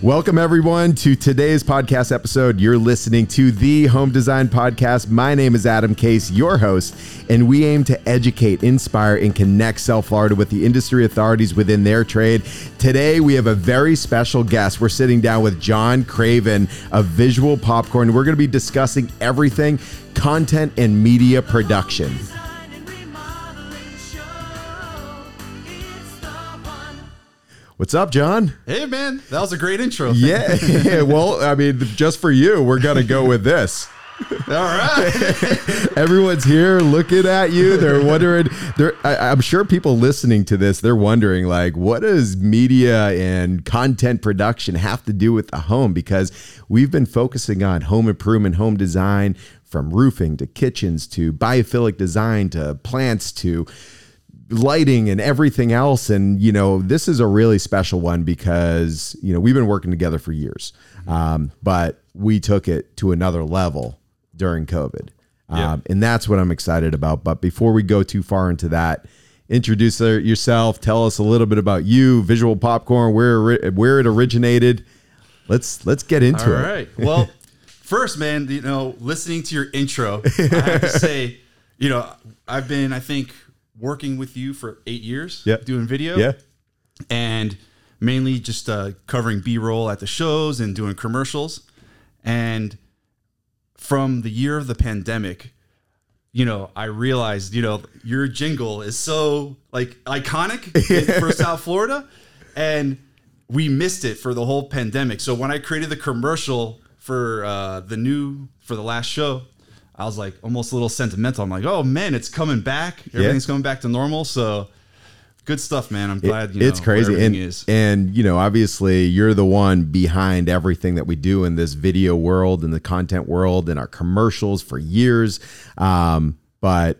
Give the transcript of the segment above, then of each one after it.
Welcome, everyone, to today's podcast episode. You're listening to the Home Design Podcast. My name is Adam Case, your host, and we aim to educate, inspire, and connect South Florida with the industry authorities within their trade. Today, we have a very special guest. We're sitting down with John Craven of Visual Popcorn. We're going to be discussing everything content and media production. What's up, John? Hey, man, that was a great intro. Yeah. well, I mean, just for you, we're going to go with this. All right. Everyone's here looking at you. They're wondering. They're. I, am sure people listening to this, they're wondering, like, what does media and content production have to do with the home? Because we've been focusing on home improvement, home design, from roofing to kitchens to biophilic design to plants to lighting and everything else. And, you know, this is a really special one because, you know, we've been working together for years, um, but we took it to another level during COVID. Yeah. Um, and that's what I'm excited about. But before we go too far into that, introduce yourself. Tell us a little bit about you, Visual Popcorn, where where it originated. Let's let's get into All it. All right. Well, first, man, you know, listening to your intro, I have to say, you know, I've been, I think, working with you for eight years, Yeah. doing video, Yeah. and mainly just uh, covering B roll at the shows and doing commercials. And from the year of the pandemic, you know, I realized, you know, your jingle is so like iconic in- for South Florida, and we missed it for the whole pandemic. So when I created the commercial for uh, the new for the last show, I was like almost a little sentimental. I'm like, oh man, it's coming back. Everything's coming back to normal. So good stuff, man. I'm glad. You know, it's crazy and is. and you know obviously you're the one behind everything that we do in this video world and the content world and our commercials for years um, but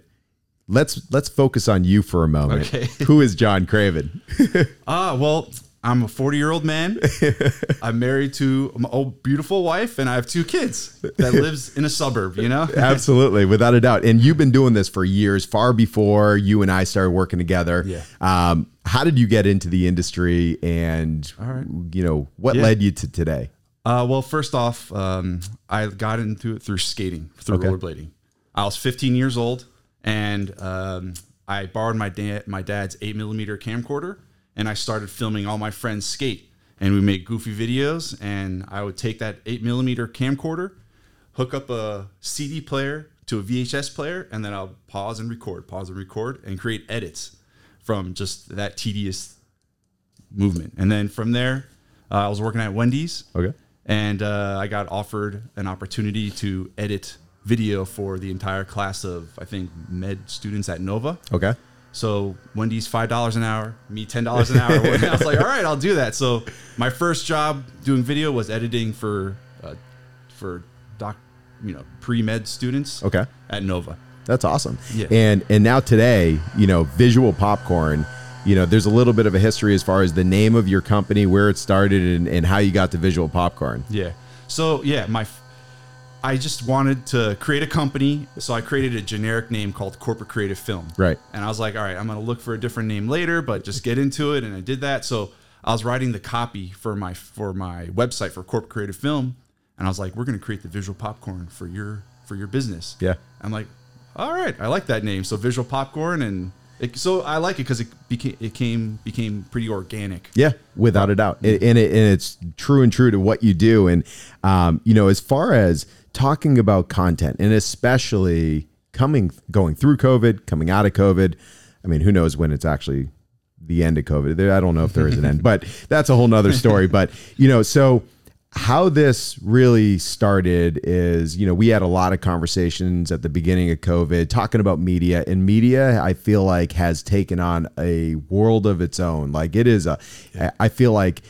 let's let's focus on you for a moment Okay. who is john craven Ah, well, I'm a 40 year old man. I'm married to my old beautiful wife, and I have two kids that lives in a suburb. You know. absolutely without a doubt and you've been doing this for years far before you and i started working together Yeah. um, how did you get into the industry and right. you know what Yeah. led you to today Uh, well, first off, um, I got into it through skating, through Okay. rollerblading. I was 15 years old, and um, I borrowed my dad my dad's eight millimeter camcorder, and I started filming all my friends skate. And we made goofy videos, and I would take that eight millimeter camcorder, hook up a CD player to a VHS player, and then I'll pause and record, pause and record, and create edits from just that tedious movement. And then from there, uh, I was working at Wendy's okay and uh, I got offered an opportunity to edit video for the entire class of I think med students at Nova. okay So Wendy's five dollars an hour, me ten dollars an hour. I was like, all right, I'll do that. So my first job doing video was editing for uh, for doc, you know, pre med students. okay At Nova. That's awesome. Yeah. And and now today, you know, visual popcorn, you know, there's a little bit of a history as far as the name of your company, where it started and, and how you got to visual popcorn. Yeah. So yeah, my I just wanted to create a company, so I created a generic name called Corporate Creative Film. Right. And I was like, all right, I'm gonna look for a different name later, but just get into it, and I did that. So I was writing the copy for my for my website for Corporate Creative Film, and I was like, we're gonna create the visual popcorn for your for your business. Yeah. I'm like, all right, I like that name. So visual popcorn, and it, so I like it because it became it came became pretty organic. Yeah, without a doubt, and, and, it, and it's true and true to what you do. And um, you know, as far as talking about content, and especially coming going through COVID, coming out of COVID, I mean, who knows when it's actually the end of COVID? I don't know if there is an end, but that's a whole nother story. But you know, so how this really started is, you know, we had a lot of conversations at the beginning of COVID talking about media, and media, I feel like, has taken on a world of its own. Like it is a, I feel like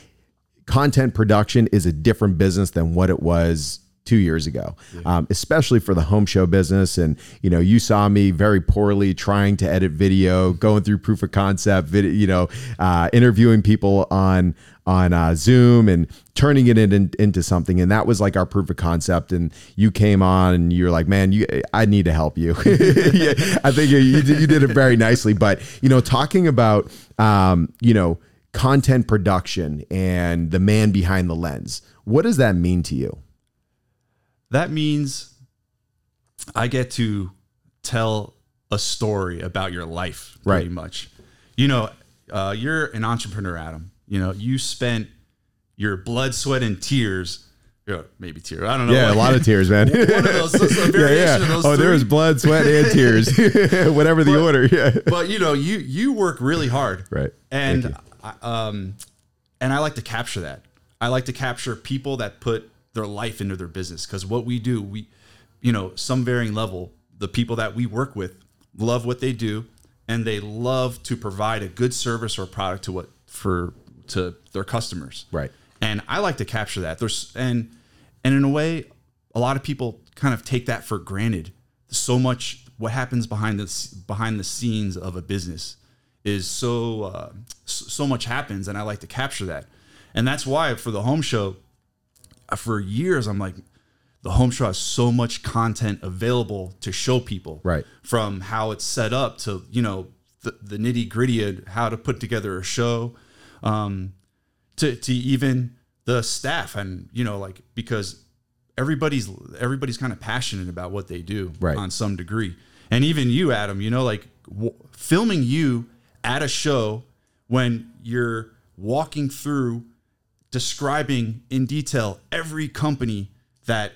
content production is a different business than what it was two years ago, um, especially for the home show business. And you know, you saw me very poorly trying to edit video, going through proof of concept, video, you know, uh, interviewing people on on uh, Zoom and turning it in, into something. And that was like our proof of concept. And you came on and you're like, man, you, I need to help you. yeah, I think you, you did, you did it very nicely. But you know, talking about um, you know content production and the man behind the lens. What does that mean to you? That means I get to tell a story about your life, pretty Right. much. You know, uh, you're an entrepreneur, Adam. You know, you spent your blood, sweat, and tears. Maybe tears. I don't know. Yeah, a lot of tears, man. One of those, that's a variation of those Oh, there was blood, sweat, and tears. Whatever the order. Yeah. but you know, you you work really hard, Right. And I, um, and I like to capture that. I like to capture people that put their life into their business because what we do, we, you know, some varying level, the people that we work with love what they do, and they love to provide a good service or product to what for to their customers, Right. and I like to capture that. There's and and in a way, a lot of people kind of take that for granted. So much what happens behind the behind the scenes of a business is so uh, so much happens, and I like to capture that. And that's why for the home show, for years I'm like, the home show has so much content available to show people, Right. From how it's set up to you know the, the nitty gritty of how to put together a show, um, to to even the staff and you know like because everybody's everybody's kind of passionate about what they do Right. on some degree and even you adam you know like w- filming you at a show when you're walking through describing in detail every company that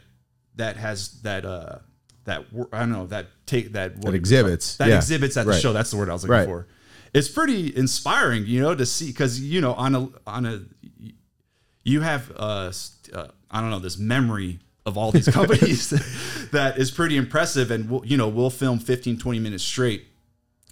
that has that uh that I don't know that take that what exhibits, that yeah. exhibits at the show. That's the word I was looking Right. for. It's pretty inspiring, you know, to see because you know on a on a you have uh, uh I don't know this memory of all these companies that is pretty impressive and we'll, you know we'll film 15 20 minutes straight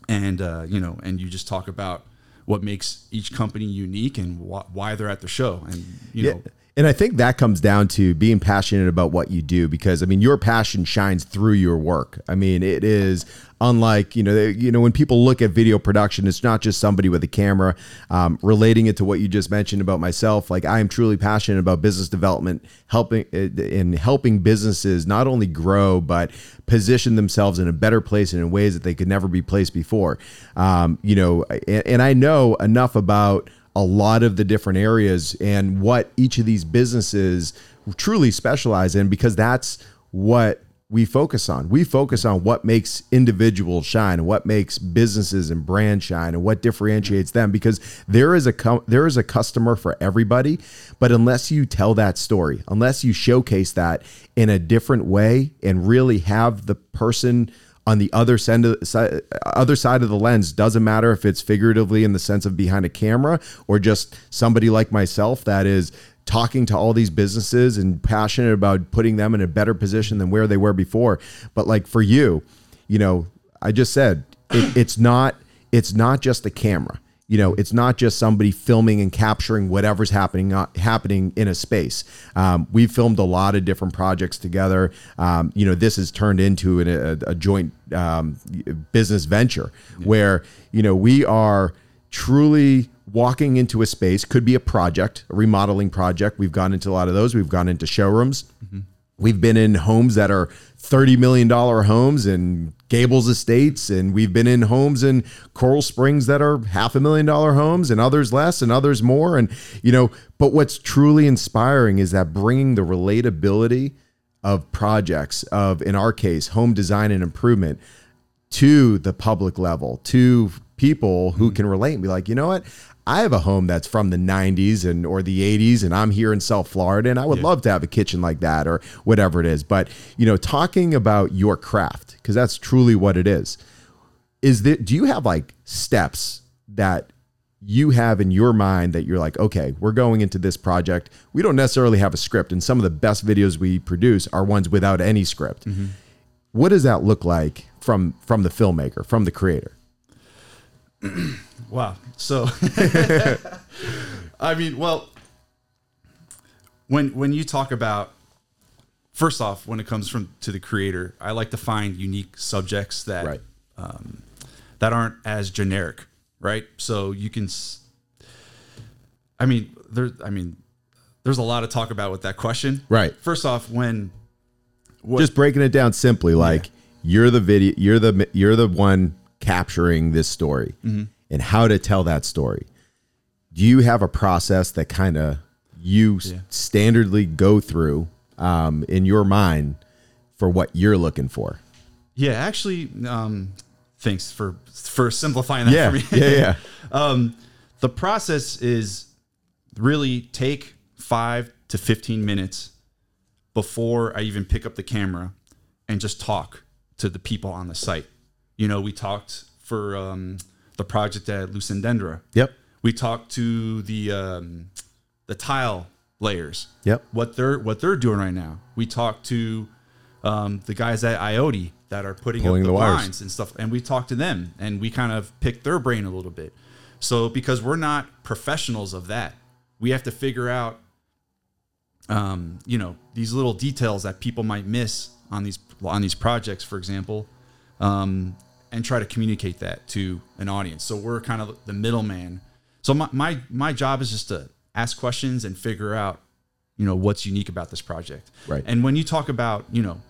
and uh, you know and you just talk about what makes each company unique and wh- why they're at the show and you Yeah. know And I think that comes down to being passionate about what you do because I mean your passion shines through your work. I mean it is unlike you know you know when people look at video production it's not just somebody with a camera um, relating it to what you just mentioned about myself like I am truly passionate about business development helping in helping businesses not only grow but position themselves in a better place and in ways that they could never be placed before um, you know and, and I know enough about a lot of the different areas and what each of these businesses truly specialize in because that's what we focus on. We focus on what makes individuals shine and what makes businesses and brands shine and what differentiates them because there is a there is a customer for everybody, but unless you tell that story, unless you showcase that in a different way and really have the person on the other side other side of the lens doesn't matter if it's figuratively in the sense of behind a camera or just somebody like myself that is talking to all these businesses and passionate about putting them in a better position than where they were before. But like for you you know i just said it, it's not it's not just the camera you know it's not just somebody filming and capturing whatever's happening uh, happening in a space. Um, we've filmed a lot of different projects together. Um, you know this has turned into an, a, a joint um, business venture where you know we are truly walking into a space could be a project a remodeling project. We've gone into a lot of those. We've gone into showrooms We've been in homes that are $30 million homes in Gables Estates, and we've been in homes in Coral Springs that are half a million dollar homes, and others less, and others more. And, you know, but what's truly inspiring is that bringing the relatability of projects, of, in our case, home design and improvement, to the public level, to people who mm. can relate and be like, you know what? I have a home that's from the 90s and or the 80s and I'm here in South Florida and I would love to have a kitchen like that or whatever it is. But, you know, talking about your craft because that's truly what it is. Is that do you have like steps that you have in your mind that you're like, okay, we're going into this project. We don't necessarily have a script and some of the best videos we produce are ones without any script mm-hmm. what does that look like from from the filmmaker from the creator Wow. So, I mean, well, when when you talk about first off, when it comes from to the creator, I like to find unique subjects that Right. um, that aren't as generic, right? So you can, s- I mean, there, I mean, there's a lot of talk about with that question, Right. First off, when what, just breaking it down simply like you're the video you're the you're the one capturing this story and how to tell that story do you have a process that kind of you Yeah. standardly go through um, in your mind for what you're looking for? Yeah, actually, um, thanks for for simplifying that Yeah, for me. yeah, yeah. um, the process is really take five to 15 minutes before I even pick up the camera and just talk to the people on the site. You know, we talked for um, the project at Lucendendra. Yep. We talked to the um, the tile layers. Yep. What they're what they're doing right now. We talked to um, the guys at IoT that are putting Pulling up the the, wires. blinds and stuff, and we talked to them and we kind of picked their brain a little bit. So because we're not professionals of that, we have to figure out, um, you know, these little details that people might miss on these on these projects, for example, um, and try to communicate that to an audience. So we're kind of the middleman. So my, my my job is just to ask questions and figure out, you know, what's unique about this project. Right. And when you talk about, you know,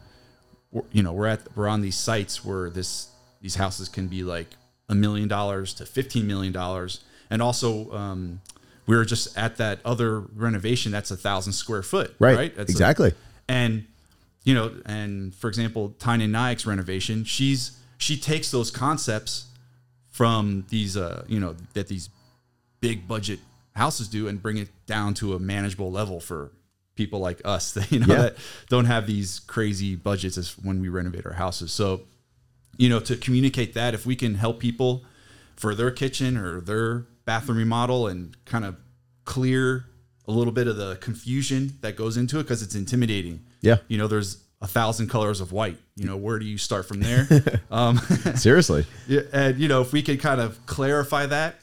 we're, you know, we're at we're on these sites where this these houses can be like a million dollars to fifteen million dollars, and also um, we were just at that other renovation that's a thousand square foot, Right. right? That's a- exactly. and you know, and for example, Tanya Nayek's renovation, she's she takes those concepts from these uh, you know, that these big budget houses do and bring it down to a manageable level for people like us that you know Yeah. that don't have these crazy budgets as when we renovate our houses. So, you know, to communicate that if we can help people for their kitchen or their bathroom remodel and kind of clear a little bit of the confusion that goes into it because it's intimidating. Yeah. You know, there's a thousand colors of white. You know, where do you start from there? um, Seriously. and you know, if we could kind of clarify that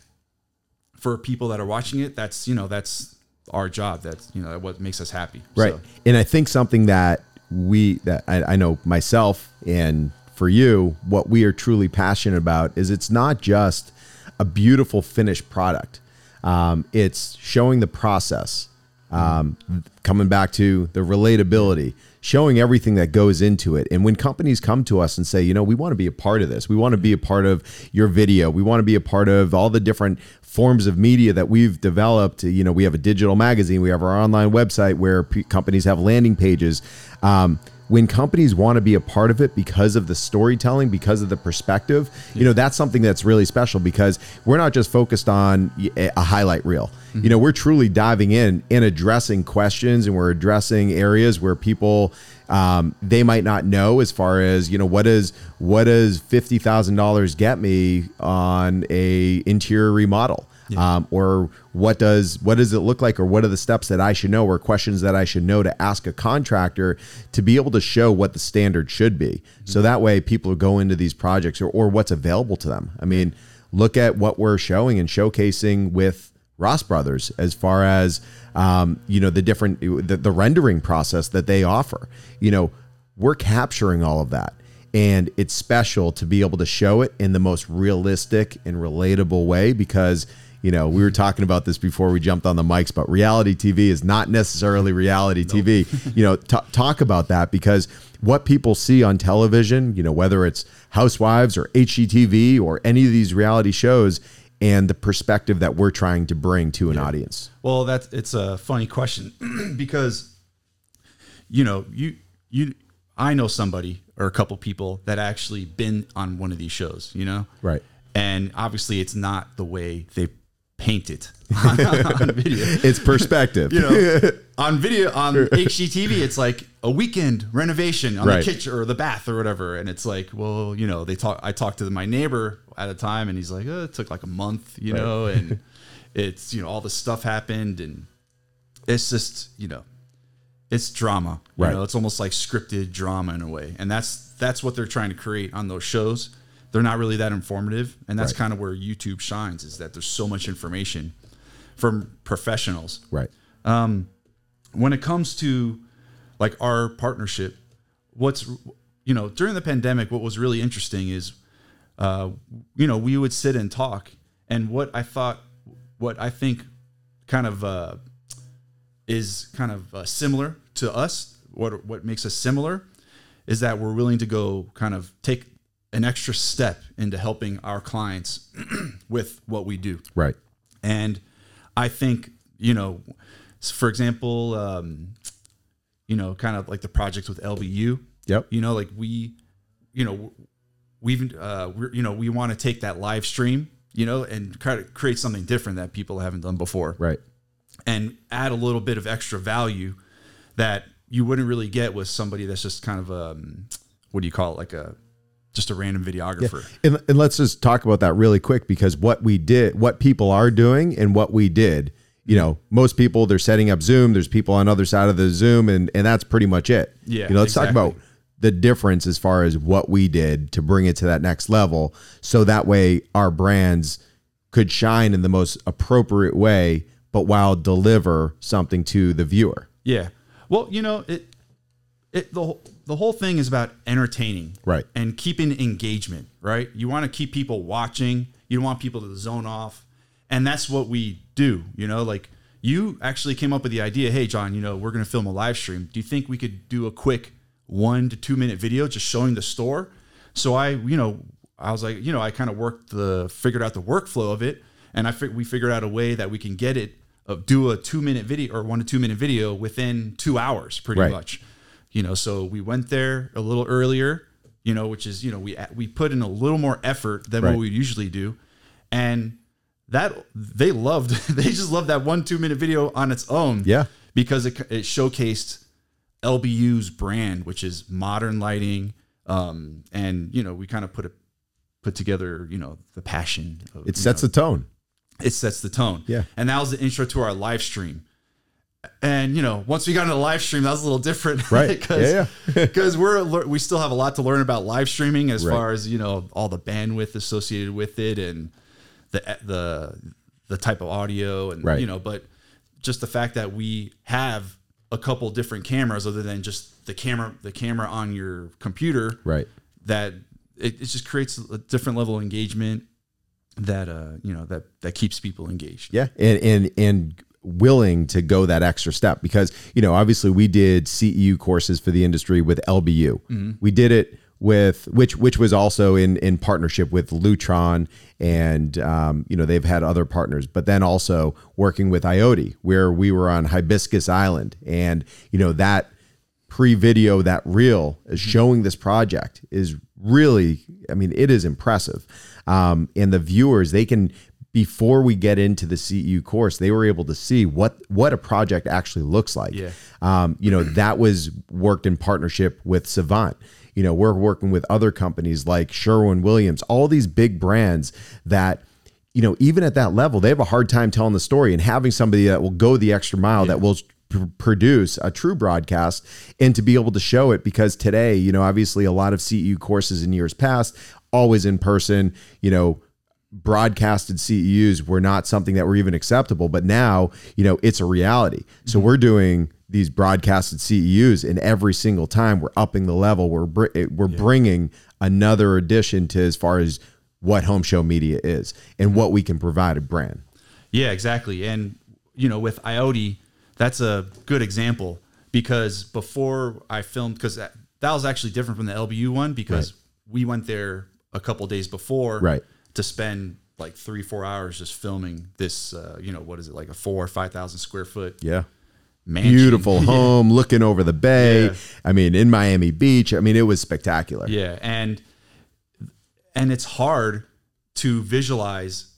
for people that are watching it, that's you know, that's our job. That's you know, what makes us happy. Right. So, And I think something that we that I, I know myself and for you, what we are truly passionate about is it's not just a beautiful finished product. Um, it's showing the process, um, coming back to the relatability, showing everything that goes into it. And when companies come to us and say, you know, we want to be a part of this, we want to be a part of your video, we want to be a part of all the different forms of media that we've developed. You know, we have a digital magazine, we have our online website where p- companies have landing pages. Um, when companies want to be a part of it because of the storytelling, because of the perspective, you know, that's something that's really special because we're not just focused on a highlight reel. You know, we're truly diving in and addressing questions and we're addressing areas where people um, they might not know as far as you know what is what does fifty thousand dollars get me on a interior remodel um, or what does what does it look like or what are the steps that I should know or questions that I should know to ask a contractor to be able to show what the standard should be so that way people go into these projects or, or what's available to them I mean look at what we're showing and showcasing with Ross Brothers as far as um, you know the different the, the rendering process that they offer. You know, we're capturing all of that, and it's special to be able to show it in the most realistic and relatable way because. You know, we were talking about this before we jumped on the mics, but reality TV is not necessarily reality TV. You know, t- talk about that because what people see on television, you know, whether it's Housewives or HGTV or any of these reality shows, and the perspective that we're trying to bring to an audience. well, that's it's a funny question because you know, you you I know somebody or a couple people that actually been on one of these shows. You know, Right. and obviously it's not the way they paint it on, on video. It's perspective. you know, on video on HGTV, it's like a weekend renovation on Right. the kitchen or the bath or whatever, and it's like, well, you know, they talk. I talked to my neighbor at a time, and he's like, oh, it took like a month, you Right. know, and it's you know all this stuff happened, and it's just you know, it's drama. You Right. know, it's almost like scripted drama in a way, and that's that's what they're trying to create on those shows. They're not really that informative, and that's Right. kind of where YouTube shines. Is that there's so much information from professionals right. when it comes to like our partnership, what's you know during the pandemic, what was really interesting is, uh, you know, we would sit and talk, and what I thought, what I think, kind of uh, is kind of uh, similar to us. What what makes us similar is that we're willing to go kind of take an extra step into helping our clients with what we do Right. and I think you know, for example, um, you know, kind of like the projects with LBU. Yep. You know, like we, you know, we've uh, we're you know we want to take that live stream, you know, and try to create something different that people haven't done before Right. and add a little bit of extra value that you wouldn't really get with somebody that's just kind of um what do you call it like a just a random videographer And, and let's just talk about that really quick because what we did, what people are doing, and what we did. You know, most people they're setting up Zoom. There's people on other side of the Zoom, and and that's pretty much it. Yeah, You know, let's talk about the difference as far as what we did to bring it to that next level, so that way our brands could shine in the most appropriate way, but while deliver something to the viewer. yeah well you know it it the, whole- the whole thing is about entertaining Right. and keeping engagement right? You want to keep people watching. You don't want people to zone off. And that's what we do you know? Like you actually came up with the idea hey john you know we're going to film a live stream. Do you think we could do a quick one to two minute video just showing the store? So i you know i was like you know i kind of worked the figured out the workflow of it and i fig- we figured out a way that we can get it uh, do a two minute video or one to two minute video within two hours pretty Right. much you know so we went there a little earlier you know which is you know we we put in a little more effort than Right. what we usually do and that they loved they just loved that one two minute video on its own Yeah. because it, it showcased lbu's brand which is modern lighting um and you know we kind of put it put together you know the passion of, It sets know, a tone. it sets the tone. Yeah. And that was the intro to our live stream. And you know, once we got into live stream, that was a little different, Right. Because Yeah, because we're we still have a lot to learn about live streaming as Right. far as you know all the bandwidth associated with it and the the the type of audio and Right. you know, but just the fact that we have a couple different cameras other than just the camera the camera on your computer Right. that it, it just creates a different level of engagement that uh you know that that keeps people engaged Yeah, and and and willing to go that extra step because you know obviously we did CEU courses for the industry with LBU. We did it with which which was also in in partnership with Lutron and um, you know they've had other partners, but then also working with IoT where we were on Hibiscus Island. And you know that pre-video that reel is showing this project is really i mean it is impressive. Um, and the viewers they can before we get into the CEU course they were able to see what what a project actually looks like. Yeah. um, you know that was worked in partnership with savant. You know we're working with other companies like sherwin williams all these big brands that you know, even at that level, they have a hard time telling the story and having somebody that will go the extra mile that will pr- produce a true broadcast and to be able to show it because today, you know, obviously a lot of CEU courses in years past, always in person, you know, broadcasted CEUs were not something that were even acceptable, but now, you know, it's a reality. So mm-hmm. we're doing these broadcasted CEUs and every single time we're upping the level, we're br- eh, we're bringing another addition to as far as what home show media is and what we can provide a brand. Yeah, exactly. And you know, with IoT, that's a good example because before I filmed, because that, that was actually different from the LBU one because we went there a couple days before, Right. To spend like three, four hours just filming this. Uh, you know, what is it like a four or five thousand square foot Yeah. mansion? Beautiful home looking over the bay. Yeah. I mean, in Miami Beach. I mean, it was spectacular. Yeah, and and it's hard to visualize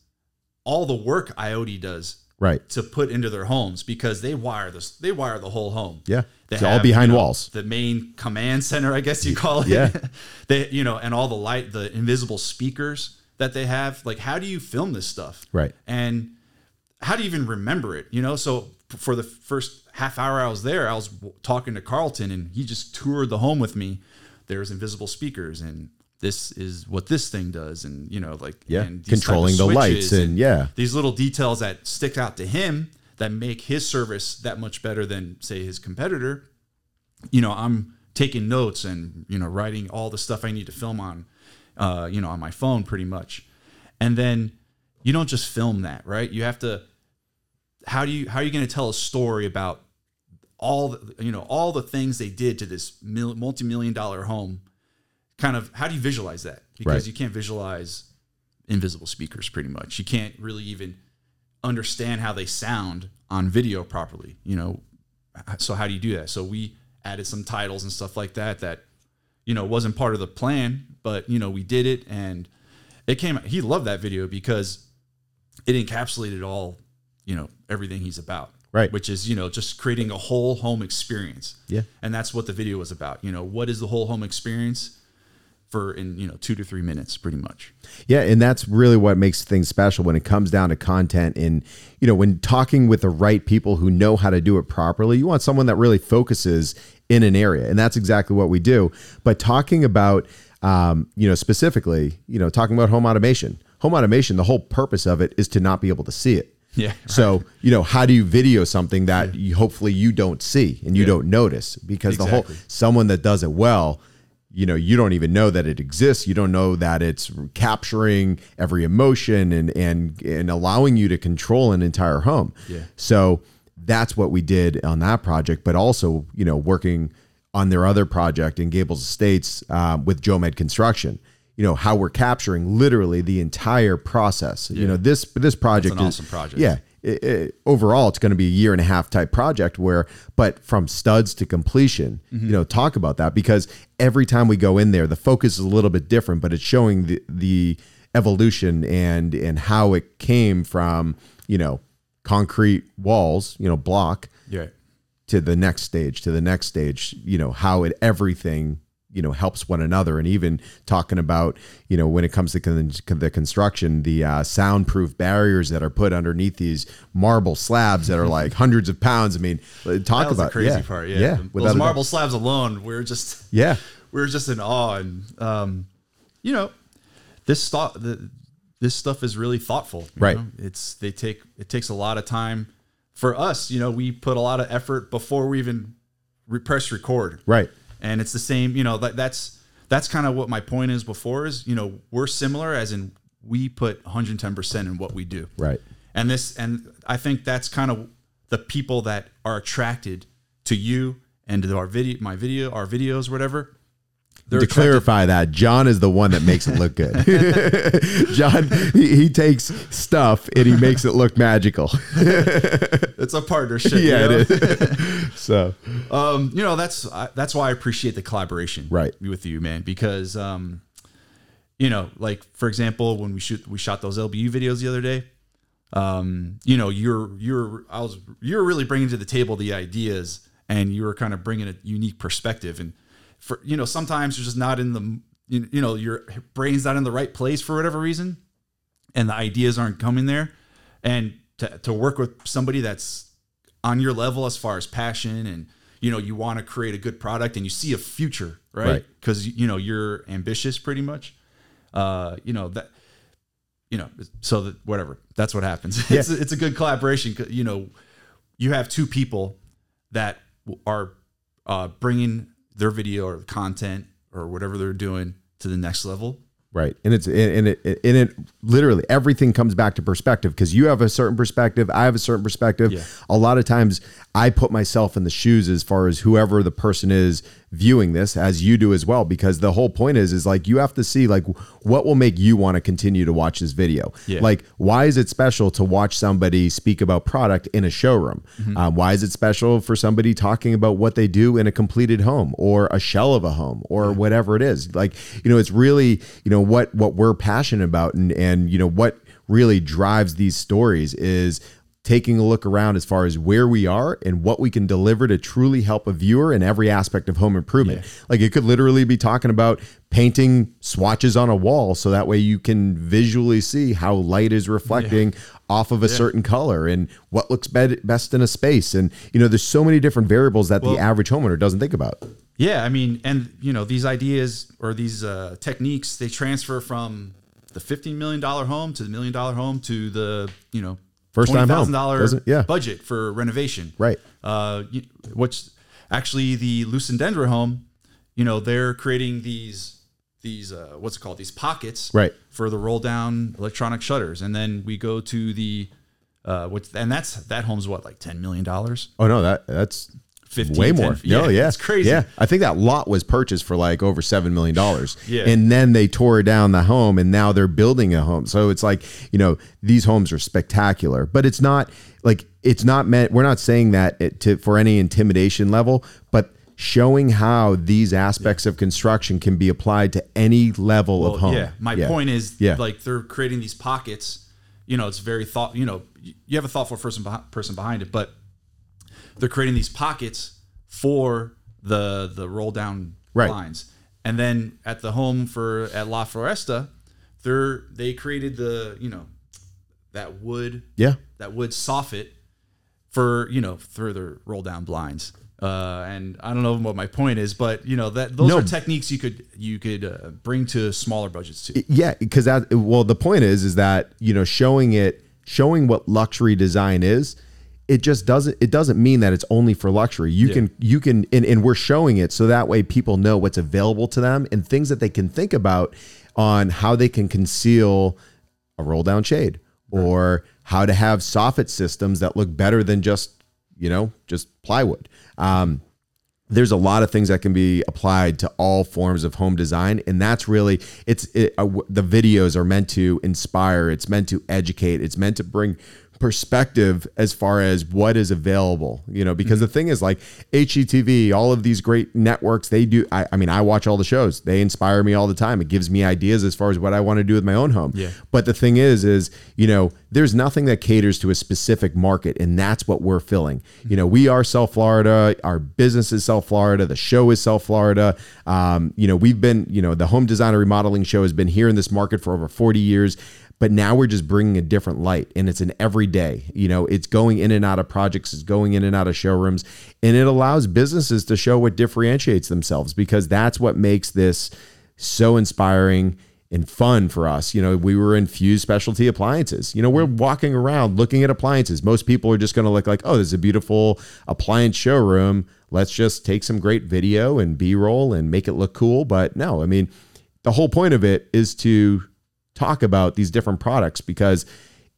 all the work IoT does Right. to put into their homes because they wire this they wire the whole home. Yeah. They It's all behind walls. The main command center, I guess you call it. Yeah. they you know, and all the light, the invisible speakers that they have. Like how do you film this stuff? Right. And how do you even remember it? You know, so for the first half hour I was there, I was talking to Carlton and he just toured the home with me. There's invisible speakers and this is what this thing does and you know like Yeah. and Controlling the lights switches and yeah. these little details that stick out to him that make his service that much better than say his competitor you know i'm taking notes and you know writing all the stuff i need to film on uh, you know on my phone pretty much and then you don't just film that right you have to how do you how are you going to tell a story about all the, you know all the things they did to this mil- multi-million dollar home kind of how do you visualize that because Right. you can't visualize invisible speakers pretty much you can't really even understand how they sound on video properly. You know, so how do you do that? So we added some titles and stuff like that that you know wasn't part of the plan, but you know we did it and it came. He loved that video because it encapsulated all you know everything he's about. Right. Which is, you know, just creating a whole home experience. Yeah. And that's what the video was about. You know, what is the whole home experience for in, you know, two to three minutes, pretty much. Yeah, and that's really what makes things special when it comes down to content. And you know, when talking with the right people who know how to do it properly, you want someone that really focuses in an area, and that's exactly what we do. But talking about, um, you know, specifically, you know, talking about home automation. Home automation, the whole purpose of it is to not be able to see it. Yeah. So, you know, how do you video something that you, hopefully you don't see and you Yeah. don't notice? Because the whole someone that does it well, you know, you don't even know that it exists. You don't know that it's capturing every emotion and and and allowing you to control an entire home. Yeah. So that's what we did on that project, but also, you know, working on their other project in Gables Estates um, with Jomed Construction. You know how we're capturing literally the entire process. You know this this project an is awesome project. Yeah, it- it- overall it's going to be a year and a half type project where but from studs to completion Mm-hmm. you know talk about that because every time we go in there the focus is a little bit different but it's showing the the evolution and and how it came from you know concrete walls you know block Yeah. To the next stage to the next stage you know how it everything you know helps one another and even talking about you know when it comes to con- the construction the uh, soundproof barriers that are put underneath these marble slabs that are like hundreds of pounds i mean uh, talk about the crazy yeah, part. Yeah. yeah Those marble slabs alone, we are just yeah we are just in awe and um, you know, this thought the, this stuff is really thoughtful. you Right. know? It's they take it takes a lot of time for us, you know, we put a lot of effort before we even re- press record. right. And it's the same you know that, that's that's kind of what my point is before is you know we're similar as in we put 110% in what we do. Right. And this and i think that's kind of the people that are attracted to you and to our video my video our videos whatever they're to clarify that john is the one that makes it look good. John he, he takes stuff and he makes it look magical. It's a partnership you yeah know? it is. So. Um you know that's I, that's why i appreciate the collaboration Right. with you man because um you know like for example when we shoot we shot those lbu videos the other day um you know you're you're i was you're really bringing to the table the ideas and you were kind of bringing a unique perspective and for you know sometimes you're just not in the you know your brain's not in the right place for whatever reason and the ideas aren't coming there. And to, to work with somebody that's on your level as far as passion and you know you want to create a good product and you see a future right? Right. because you know you're ambitious pretty much. Uh you know that you know so that whatever that's what happens. It's, it's a good collaboration 'cause, you know you have two people that are uh bringing their video or content or whatever they're doing to the next level Right. And it's and it and it literally everything comes back to perspective because you have a certain perspective, I have a certain perspective. Yeah. A lot of times I put myself in the shoes as far as whoever the person is viewing this as you do as well because the whole point is is like you have to see like what will make you want to continue to watch this video. Yeah. Like why is it special to watch somebody speak about product in a showroom? Mm-hmm. Um, why is it special for somebody talking about what they do in a completed home or a shell of a home or whatever it is? Like, you know, it's really, you know, what what we're passionate about and and you know what really drives these stories is taking a look around as far as where we are and what we can deliver to truly help a viewer in every aspect of home improvement. Like it could literally be talking about painting swatches on a wall so that way you can visually see how light is reflecting off of a certain color and what looks best in a space and you know there's so many different variables that the average homeowner doesn't think about. Yeah, I mean, and you know, these ideas or these uh, techniques they transfer from the fifteen million dollar home to the million dollar home to the you know First time home, thousand dollar yeah. budget for renovation. Right. Uh, you, which actually the Lucendendra home, you know, they're creating these these uh, what's it called these pockets Right. for the roll down electronic shutters, and then we go to the uh, what's and that's that home's what like ten million dollars Oh no, that that's 15 way 10 more. yeah, no, yeah, it's crazy Yeah, I think that lot was purchased for like over seven million dollars. Yeah. and then they tore down the home, and now they're building a home. So it's like you know these homes are spectacular, but it's not like it's not meant. We're not saying that it, to for any intimidation level, but showing how these aspects of construction can be applied to any level of home. Yeah, my point is, Yeah. like they're creating these pockets. You know, it's very thought. You know, you have a thoughtful person person behind it, but they're creating these pockets for the the roll down Right. lines. And then at the home for at La Floresta, they're they created the you know that wood yeah, that wood soffit for you know for their roll down blinds. Uh, and I don't know what my point is, but you know that those No. are techniques you could you could uh, bring to smaller budgets too. yeah because that well the point is is that you know showing it showing what luxury design is it just doesn't it doesn't mean that it's only for luxury. You can you can and, and we're showing it so that way people know what's available to them and things that they can think about on how they can conceal a roll down shade or how to have soffit systems that look better than just you know just plywood. Um, there's a lot of things that can be applied to all forms of home design and that's really it's it, uh, w- the videos are meant to inspire it's meant to educate it's meant to bring perspective as far as what is available you know because the thing is like HGTV all of these great networks they do I, I mean I watch all the shows they inspire me all the time it gives me ideas as far as what I want to do with my own home Yeah. but the thing is, is, you know, there's nothing that caters to a specific market, and that's what we're filling. You know, we are South Florida, our business is South Florida, the show is South Florida. Um, you know, we've been, you know, the home designer remodeling show has been here in this market for over 40 years. But now we're just bringing a different light, and it's an everyday. You know, it's going in and out of projects, it's going in and out of showrooms, and it allows businesses to show what differentiates themselves because that's what makes this so inspiring and fun for us. You know, we were in Fuse Specialty Appliances. You know, we're mm. walking around looking at appliances. Most people are just going to look like, oh, there's a beautiful appliance showroom. Let's just take some great video and B roll and make it look cool. But no, I mean, the whole point of it is to talk about these different products because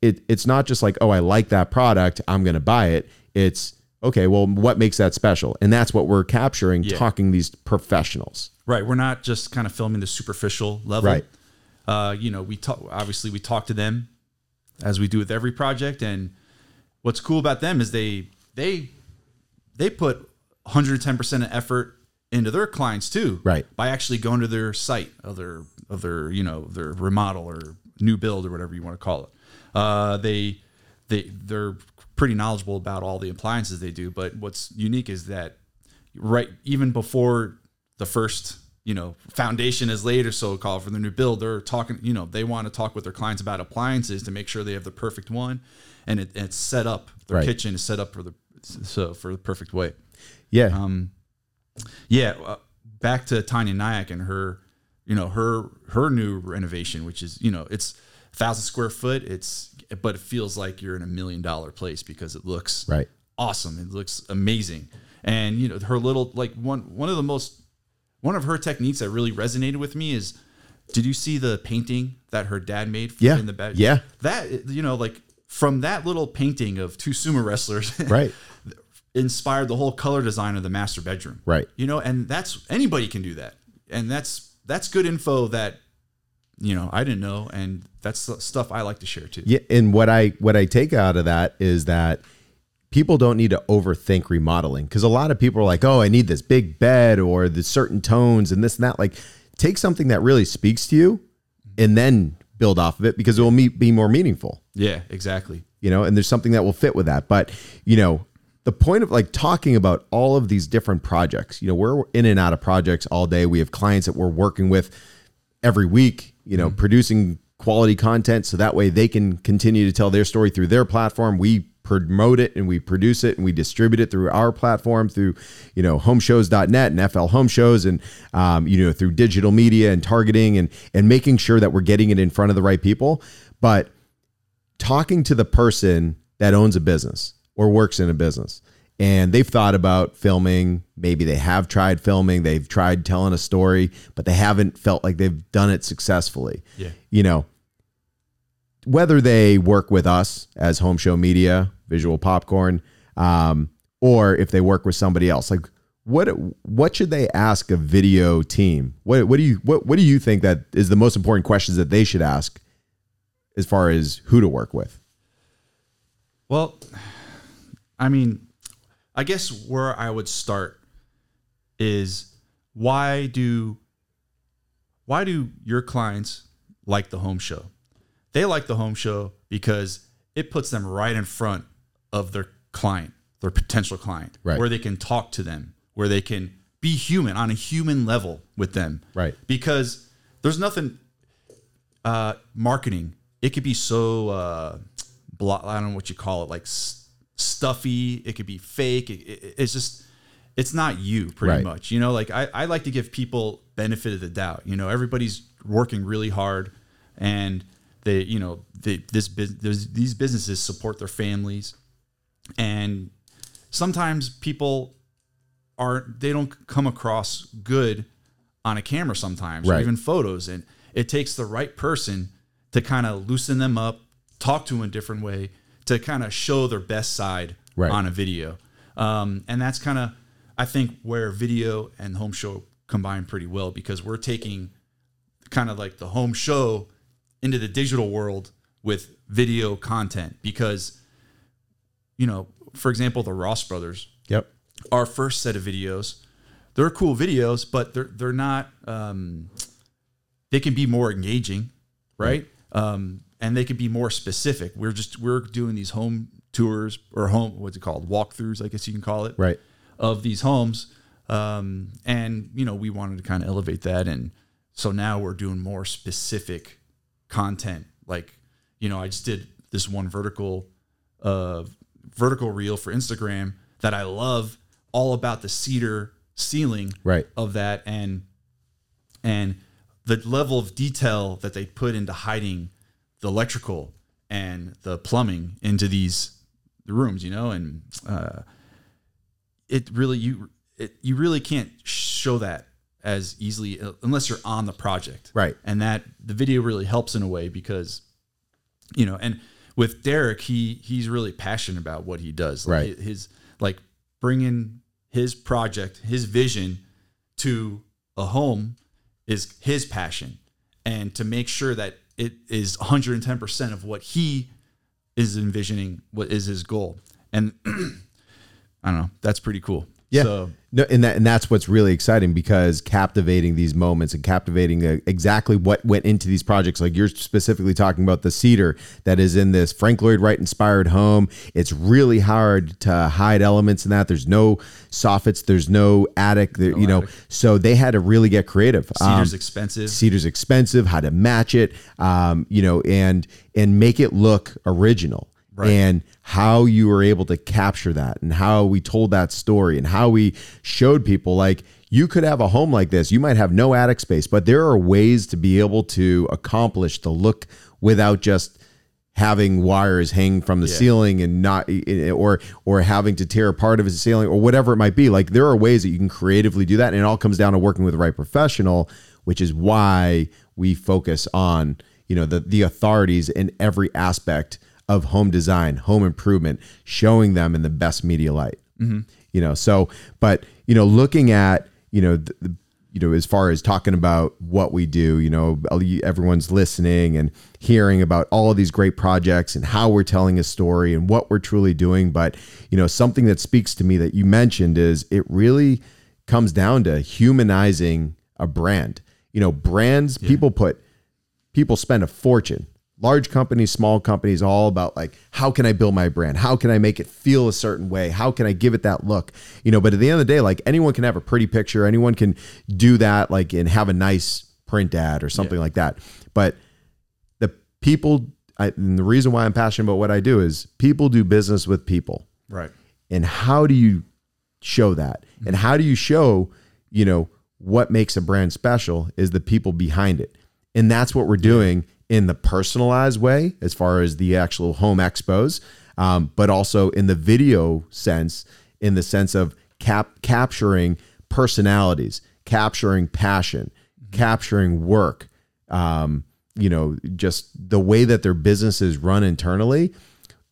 it, it's not just like, oh, I like that product, I'm going to buy it. It's, okay, well, what makes that special? And that's what we're capturing, talking these professionals. Right. We're not just kind of filming the superficial level. Right. Uh, you know, we talk obviously we talk to them as we do with every project. And what's cool about them is they they they put 110% of effort into their clients too. Right. By actually going to their site of their of their, you know, their remodel or new build or whatever you want to call it. Uh, they they they're pretty knowledgeable about all the appliances they do. But what's unique is that right even before the first you know foundation is laid or so called for the new build they're talking you know they want to talk with their clients about appliances to make sure they have the perfect one and it, it's set up their Right. kitchen is set up for the so for the perfect way Yeah. um yeah uh, back to tanya nyack and her you know her her new renovation which is you know it's a thousand square foot it's but it feels like you're in a million dollar place because it looks right. awesome. It looks amazing. And you know, her little like one one of the most one of her techniques that really resonated with me is did you see the painting that her dad made for Yeah. in the bed? Yeah. That you know, like from that little painting of two sumo wrestlers Right. inspired the whole color design of the master bedroom. Right. You know, and that's anybody can do that. And that's that's good info that you know, I didn't know and that's stuff I like to share too. Yeah, and what I what I take out of that is that people don't need to overthink remodeling because a lot of people are like, "Oh, I need this big bed or the certain tones and this and that." Like, take something that really speaks to you, and then build off of it because it will be more meaningful. Yeah, exactly. You know, and there's something that will fit with that. But you know, the point of like talking about all of these different projects. You know, we're in and out of projects all day. We have clients that we're working with every week. You know, producing quality content so that way they can continue to tell their story through their platform. We promote it and we produce it and we distribute it through our platform through you know homeshows.net and FL Home Shows and um, you know through digital media and targeting and and making sure that we're getting it in front of the right people but talking to the person that owns a business or works in a business and they've thought about filming maybe they have tried filming they've tried telling a story but they haven't felt like they've done it successfully Yeah. you know whether they work with us as home show media visual popcorn um, or if they work with somebody else. Like what what should they ask a video team? What what do you what what do you think that is the most important questions that they should ask as far as who to work with? Well, I mean, I guess where I would start is why do why do your clients like the home show? They like the home show because it puts them right in front of their client, their potential client, Right. where they can talk to them, where they can be human on a human level with them. Right. Because there's nothing uh, marketing. It could be so uh, blah, I don't know what you call it, like s- stuffy. It could be fake. It, it- it's just it's not you pretty Right. much. You know, like I, I like to give people benefit of the doubt. You know, everybody's working really hard, and they you know they this bus- there's- these businesses support their families, and sometimes people are they don't come across good on a camera sometimes or even photos and it takes the right person to kind of loosen them up talk to them a different way to kind of show their best side Right. on a video um, and that's kind of i think where video and home show combine pretty well because we're taking kind of like the home show into the digital world with video content because you know for example the ross brothers Yep. our first set of videos. They're cool videos, but they're they're not. Um, they can be more engaging, right? Um, and they can be more specific. We're just we're doing these home tours or home what's it called walkthroughs, I guess you can call it, Right. of these homes. Um, and you know we wanted to kind of elevate that, and so now we're doing more specific content. Like you know I just did this one vertical uh, vertical reel for Instagram that I love, all about the cedar ceiling Right. of that and and the level of detail that they put into hiding the electrical and the plumbing into these rooms, you know, and uh, it really you it, you really can't show that as easily uh, unless you're on the project, Right. And that the video really helps in a way because you know, and with Derek, he he's really passionate about what he does, like Right. His like bringing his project, his vision to a home is his passion, and to make sure that it is 110 percent of what he is envisioning, what is his goal, and I don't know, that's pretty cool. Yeah. So, No, and that and that's what's really exciting because captivating these moments and captivating uh, exactly what went into these projects. Like you're specifically talking about the cedar that is in this Frank Lloyd Wright inspired home. It's really hard to hide elements in that. There's no soffits. There's no attic. There, you know, attic. so they had to really get creative. Um, cedar's expensive. cedar's expensive how to match it um, you know and and make it look original and how you were able to capture that and how we told that story and how we showed people like you could have a home like this. You might have no attic space but there are ways to be able to accomplish the look without just having wires hang from the ceiling and not eh, eh, or or having to tear a part of his ceiling or whatever it might be. Like there are ways that you can creatively do that and it all comes down to working with the right professional which is why we focus on you know the the authorities in every aspect of home design home improvement showing them in the best media light. Mm-hmm. You know so but you know looking at you know the, the you know as far as talking about what we do you know everyone's listening and hearing about all of these great projects and how we're telling a story and what we're truly doing. But you know something that speaks to me that you mentioned is it really comes down to humanizing a brand. You know brands people put people spend a fortune large companies small companies all about like how can i build my brand? How can i make it feel a certain way? How can i give it that look? You know but at the end of the day like anyone can have a pretty picture. Anyone can do that like and have a nice print ad or something like that. But the people I, and the reason why i'm passionate about what i do is people do business with people. Right. and how do you show that? Mm-hmm. And how do you show you know what makes a brand special is the people behind it. And that's what we're doing in the personalized way as far as the actual home expos um, but also in the video sense in the sense of cap capturing personalities capturing passion capturing work um, you know just the way that their business is run internally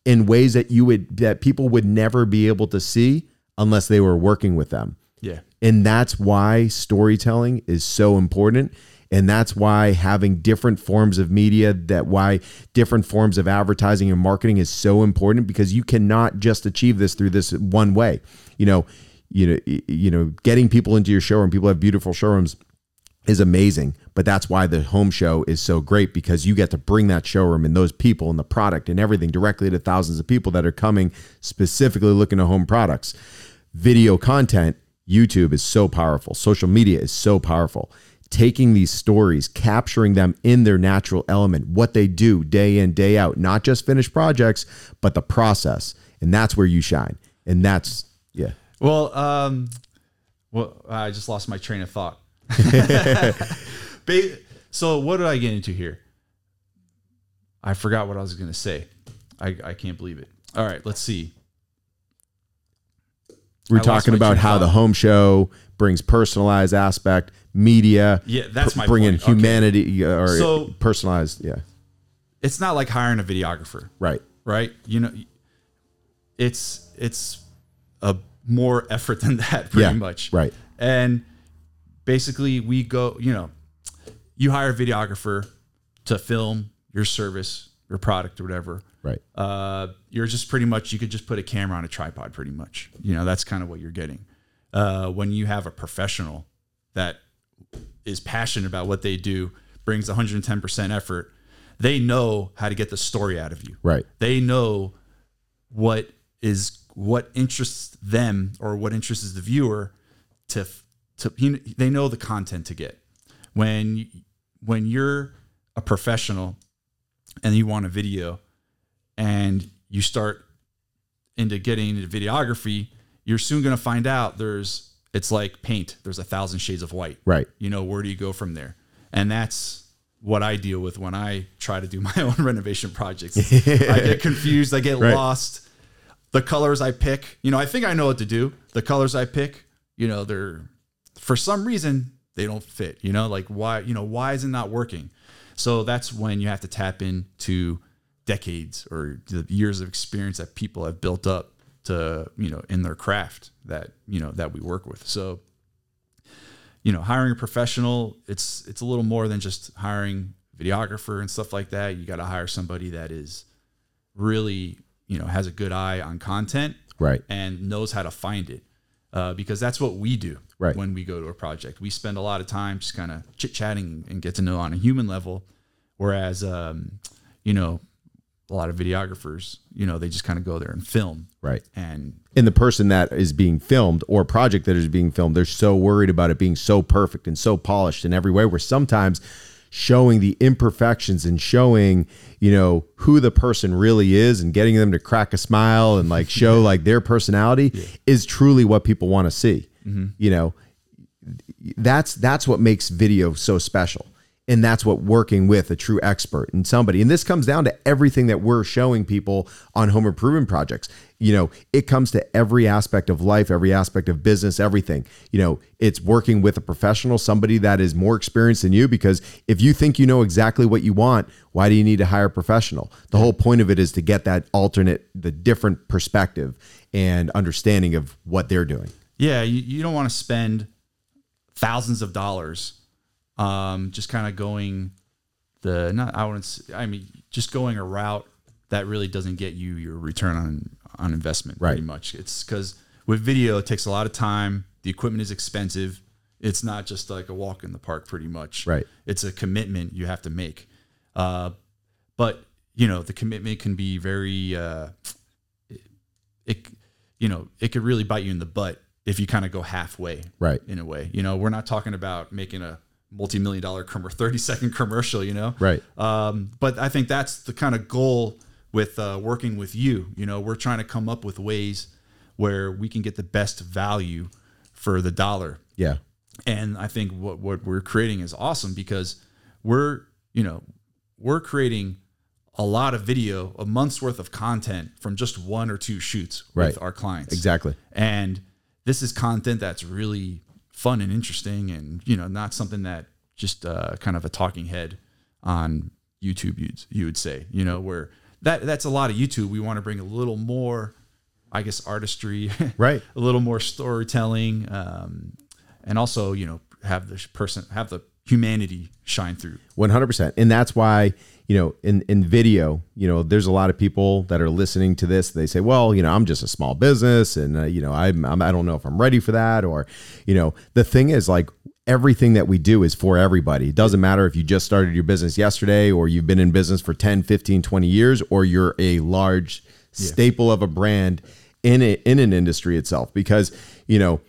in ways that you would that people would never be able to see unless they were working with them. Yeah. And that's why storytelling is so important. And that's why having different forms of media, that why different forms of advertising and marketing is so important because you cannot just achieve this through this one way. You know, you know, you know, getting people into your showroom, people have beautiful showrooms is amazing. But that's why the home show is so great because you get to bring that showroom and those people and the product and everything directly to thousands of people that are coming specifically looking to home products. Video content, YouTube is so powerful. Social media is so powerful. Taking these stories, capturing them in their natural element, what they do day in, day out, not just finished projects, but the process. And that's where you shine. And that's, yeah. Well, um, well, I just lost my train of thought. So what did I get into here? I forgot what I was going to say. I, I can't believe it. All right, let's see. We're I talking about how the home show brings personalized aspect, media, Yeah, that's my bringing point. Humanity uh, or So- personalized. Yeah, It's not like hiring a videographer, right. right? You know, it's it's a more effort than that, pretty Yeah, much. right. And basically, we go. You know, you hire a videographer to film your service, your product, or whatever. Right. uh, you're just pretty much you could just put a camera on a tripod pretty much you know that's kind of what you're getting uh, when you have a professional that is passionate about what they do brings 110% effort they know how to get the story out of you Right. they know what is what interests them or what interests the viewer to to you know, they know the content to get when when you're a professional and you want a video and you start into getting into videography you're soon going to find out there's it's like paint. There's a thousand shades of white. Right. you know where do you go from there? And that's what i deal with when i try to do my own renovation projects. I get confused. I get Right. lost. The colors i pick you know i think i know what to do. The colors i pick you know they're for some reason they don't fit you know like why you know why is it not working? So that's when you have to tap into decades or the years of experience that people have built up to you know in their craft that you know that we work with so you know hiring a professional it's it's a little more than just hiring videographer and stuff like that you got to hire somebody that is really you know has a good eye on content Right. and knows how to find it uh, because that's what we do Right. when we go to a project we spend a lot of time just kind of chit chatting and get to know on a human level whereas um, you know a lot of videographers you know they just kind of go there and film Right. and And the person that is being filmed or project that is being filmed, they're so worried about it being so perfect and so polished in every way. Where sometimes showing the imperfections and showing, you know, who the person really is and getting them to crack a smile and like show like their personality is truly what people want to see. Mm-hmm. You know, that's that's what makes video so special and that's what working with a true expert and somebody and this comes down to everything that we're showing people on home improvement projects. You know it comes to every aspect of life every aspect of business everything. You know it's working with a professional somebody that is more experienced than you because if you think you know exactly what you want why do you need to hire a professional? The whole point of it is to get that alternate the different perspective and understanding of what they're doing. Yeah you, you don't want to spend thousands of dollars um, just kind of going the not I wouldn't I mean just going a route that really doesn't get you your return on on investment pretty much. It's because with video it takes a lot of time. The equipment is expensive. It's not just like a walk in the park pretty much. Right. it's a commitment you have to make. Uh, but you know the commitment can be very uh, it you know it could really bite you in the butt if you kind of go halfway Right. in a way. You know we're not talking about making a multi-million dollar com- or 30 second commercial you know Right. um, but i think that's the kind of goal with uh, working with you you know we're trying to come up with ways where we can get the best value for the dollar yeah and I think what what we're creating is awesome because we're you know we're creating a lot of video, a month's worth of content from just one or two shoots Right. with our clients. exactly And this is content that's really fun and interesting, and you know not something that just uh, kind of a talking head on YouTube. You'd you would say you know where that that's a lot of YouTube. We want to bring a little more I guess artistry, Right. a little more storytelling, um, and also you know have the person have the humanity shine through. One hundred percent, and that's why you know in in video, you know, there's a lot of people that are listening to this. They say, well, you know, I'm just a small business, and uh, you know, I'm, I'm I don't know if I'm ready for that, or you know, the thing is like everything that we do is for everybody. It doesn't matter if you just started your business yesterday or you've been in business for 10, 15, 20 years or you're a large staple of a brand in a, in an industry itself because, you know,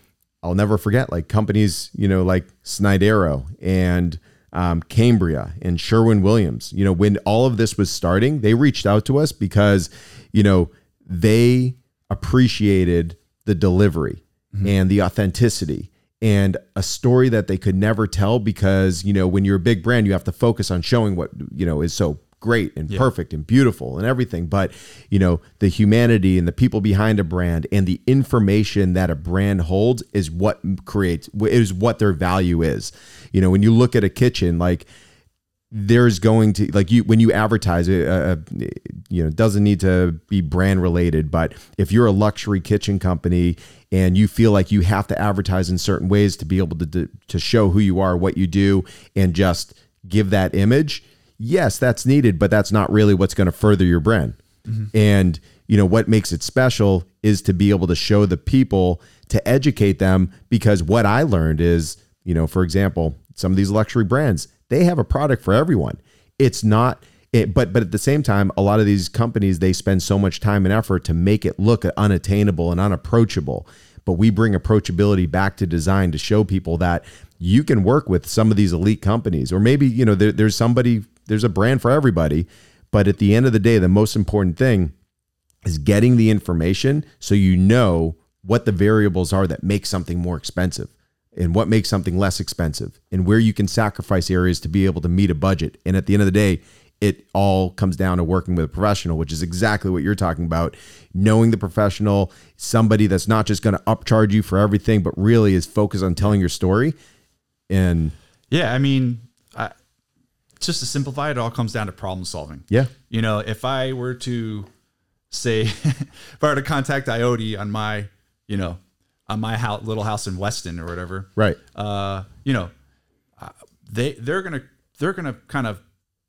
I'll never forget like companies, you know, like Snaidero and um, Cambria and Sherwin Williams. You know, when all of this was starting, they reached out to us because, you know, they appreciated the delivery and the authenticity and a story that they could never tell because, you know, when you're a big brand, you have to focus on showing what, you know, is so great and perfect and beautiful and everything. But, you know, the humanity and the people behind a brand and the information that a brand holds is what creates, is what their value is. You know, when you look at a kitchen, like, there's going to like you when you advertise it uh, you know it doesn't need to be brand related but if you're a luxury kitchen company and you feel like you have to advertise in certain ways to be able to, to show who you are what you do and just give that image yes that's needed but that's not really what's going to further your brand. Mm-hmm. And you know what makes it special is to be able to show the people to educate them because what i learned is you know for example some of these luxury brands they have a product for everyone. It's not it, but but at the same time a lot of these companies they spend so much time and effort to make it look unattainable and unapproachable. But we bring approachability back to design to show people that you can work with some of these elite companies or maybe you know there, there's somebody there's a brand for everybody but at the end of the day the most important thing is getting the information so you know what the variables are that make something more expensive and what makes something less expensive and where you can sacrifice areas to be able to meet a budget. And at the end of the day, it all comes down to working with a professional, which is exactly what you're talking about. Knowing the professional, somebody that's not just going to upcharge you for everything, but really is focused on telling your story. And Yeah, I mean, just to simplify it, it all comes down to problem solving. yeah, You know, if I were to say, if I were to contact IoT on my, you know, on my house, little house in Weston or whatever, right. uh, you know, uh, they they're gonna they're gonna kind of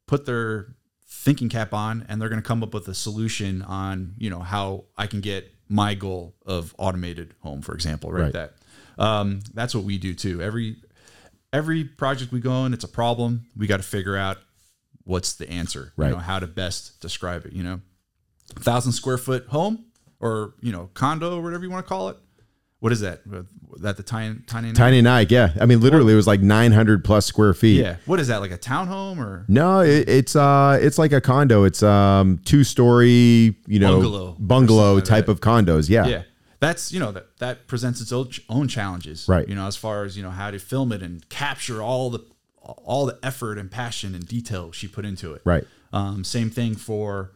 put their thinking cap on, and they're gonna come up with a solution on you know how I can get my goal of automated home, for example, right? Right. That um, that's what we do too. Every every project we go in, it's a problem. We got to figure out what's the answer, Right. you know, how to best describe it. You know, thousand square foot home or you know condo or whatever you want to call it. What is that? That the tiny tiny Tiny Nike, yeah. I mean, literally, it was like 900 plus square feet. yeah. What is that? Like a townhome or No, it, it's uh, it's like a condo. It's um, two story, you know, Bungalow bungalow like type of condos. Yeah, yeah. That's you know that that presents its own, own challenges, Right. You know, as far as you know how to film it and capture all the all the effort and passion and detail she put into it. right, Um, same thing for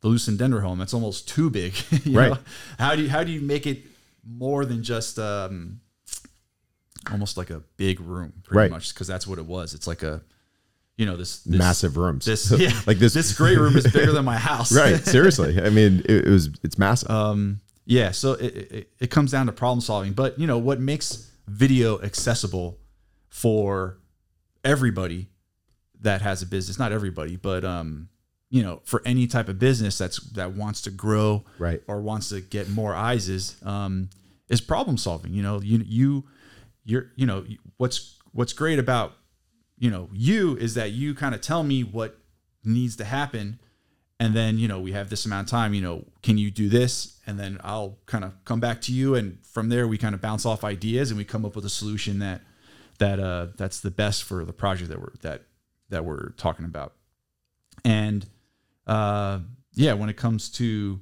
the Lucent Denver home. It's almost too big. you Right. know? How do you how do you make it more than just um, almost like a big room, pretty Right. much? Because that's what it was. It's like a you know this, this massive rooms. This yeah, like this, this great room is bigger than my house. right? Seriously, I mean, it, it was it's massive. Um, yeah, so it, it, it comes down to problem solving. But you know what makes video accessible for everybody that has a business? Not everybody, but um, you know, for any type of business that's that wants to grow, Right. or wants to get more eyes is um, is problem solving. You know, you you you're you know what's what's great about you know you is that you kind of tell me what needs to happen and then you know we have this amount of time you know can you do this and then i'll kind of come back to you and from there we kind of bounce off ideas and we come up with a solution that that uh that's the best for the project that we're that that we're talking about and uh yeah when it comes to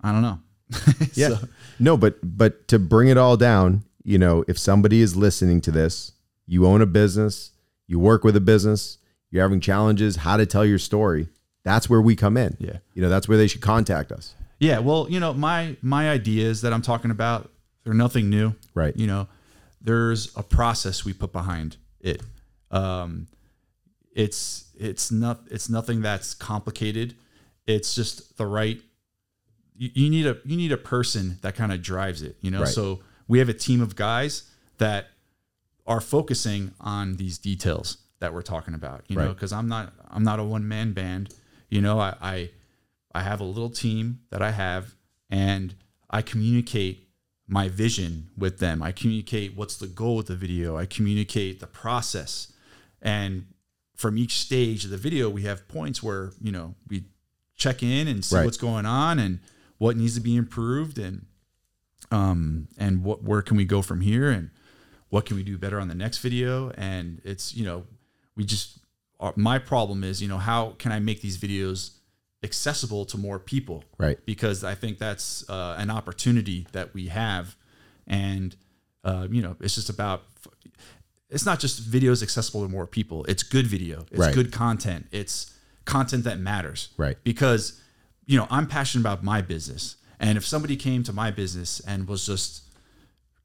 i don't know Yeah. So- no, but but to bring it all down, you know, if somebody is listening to this, you own a business, you work with a business, you're having challenges, how to tell your story. That's where we come in. Yeah. You know, that's where they should contact us. Yeah, well, you know, my my ideas that I'm talking about, they're nothing new. Right. You know, there's a process we put behind it. Um it's it's not it's nothing that's complicated. It's just the right you, you need a you need a person that kind of drives it. You know, Right. so we have a team of guys that are focusing on these details that we're talking about. You know, because I'm not I'm not a one man band. You know, I, I I have a little team that I have, and I communicate my vision with them. I communicate what's the goal with the video. I communicate the process, and from each stage of the video, we have points where you know we check in and see Right. what's going on and what needs to be improved and um and what where can we go from here and what can we do better on the next video and it's you know we just my problem is you know how can i make these videos accessible to more people? Right. because i think that's uh, an opportunity that we have. And uh, you know it's just about it's not just videos accessible to more people. It's good video. It's Right. good content. It's content that matters. Right. because you know i'm passionate about my business. And if somebody came to my business and was just